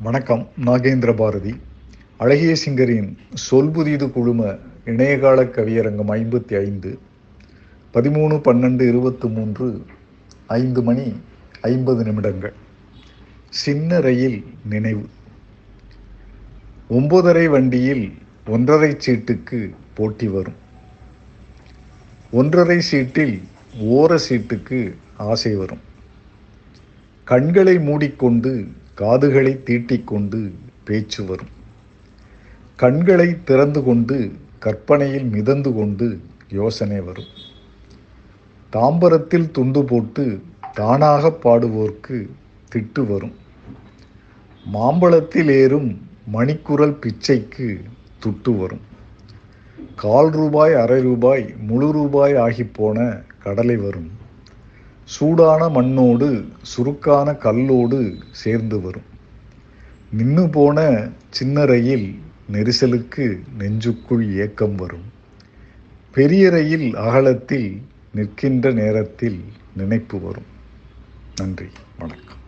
வணக்கம் நாகேந்திர பாரதி. அழகிய சிங்கரின் சொல்புதிது குழும இணையகால கவியரங்கம் ஐம்பத்தி ஐந்து பதிமூணு பன்னெண்டு இருபத்தி மூன்று ஐந்து மணி ஐம்பது நிமிடங்கள். சின்ன ரயில் நினைவு. ஒன்பதரை வண்டியில் ஒன்றரை சீட்டுக்கு போட்டி வரும். ஒன்றரை சீட்டில் ஓர சீட்டுக்கு ஆசை வரும். கண்களை மூடிக்கொண்டு காதுகளை தீட்டிக்கொண்டு பேச்சு வரும். கண்களை திறந்து கொண்டு கற்பனையில் மிதந்து கொண்டு யோசனை வரும். தாம்பரத்தில் துண்டு போட்டு தானாக பாடுவோர்க்கு திட்டு வரும். மாம்பழத்தில் ஏறும் மணிக்குரல் பிச்சைக்கு துட்டு வரும். கால் ரூபாய் அரை ரூபாய் முழு ரூபாய் ஆகிப்போன கடலை வரும். சூடான மண்ணோடு சுருக்கான கல்லோடு சேர்ந்து வரும். நின்று போன சின்ன ரயில் நெரிசலுக்கு நெஞ்சுக்குள் ஏக்கம் வரும். பெரிய ரயில் அகலத்தில் நிற்கின்ற நேரத்தில் நினைப்பு வரும். நன்றி வணக்கம்.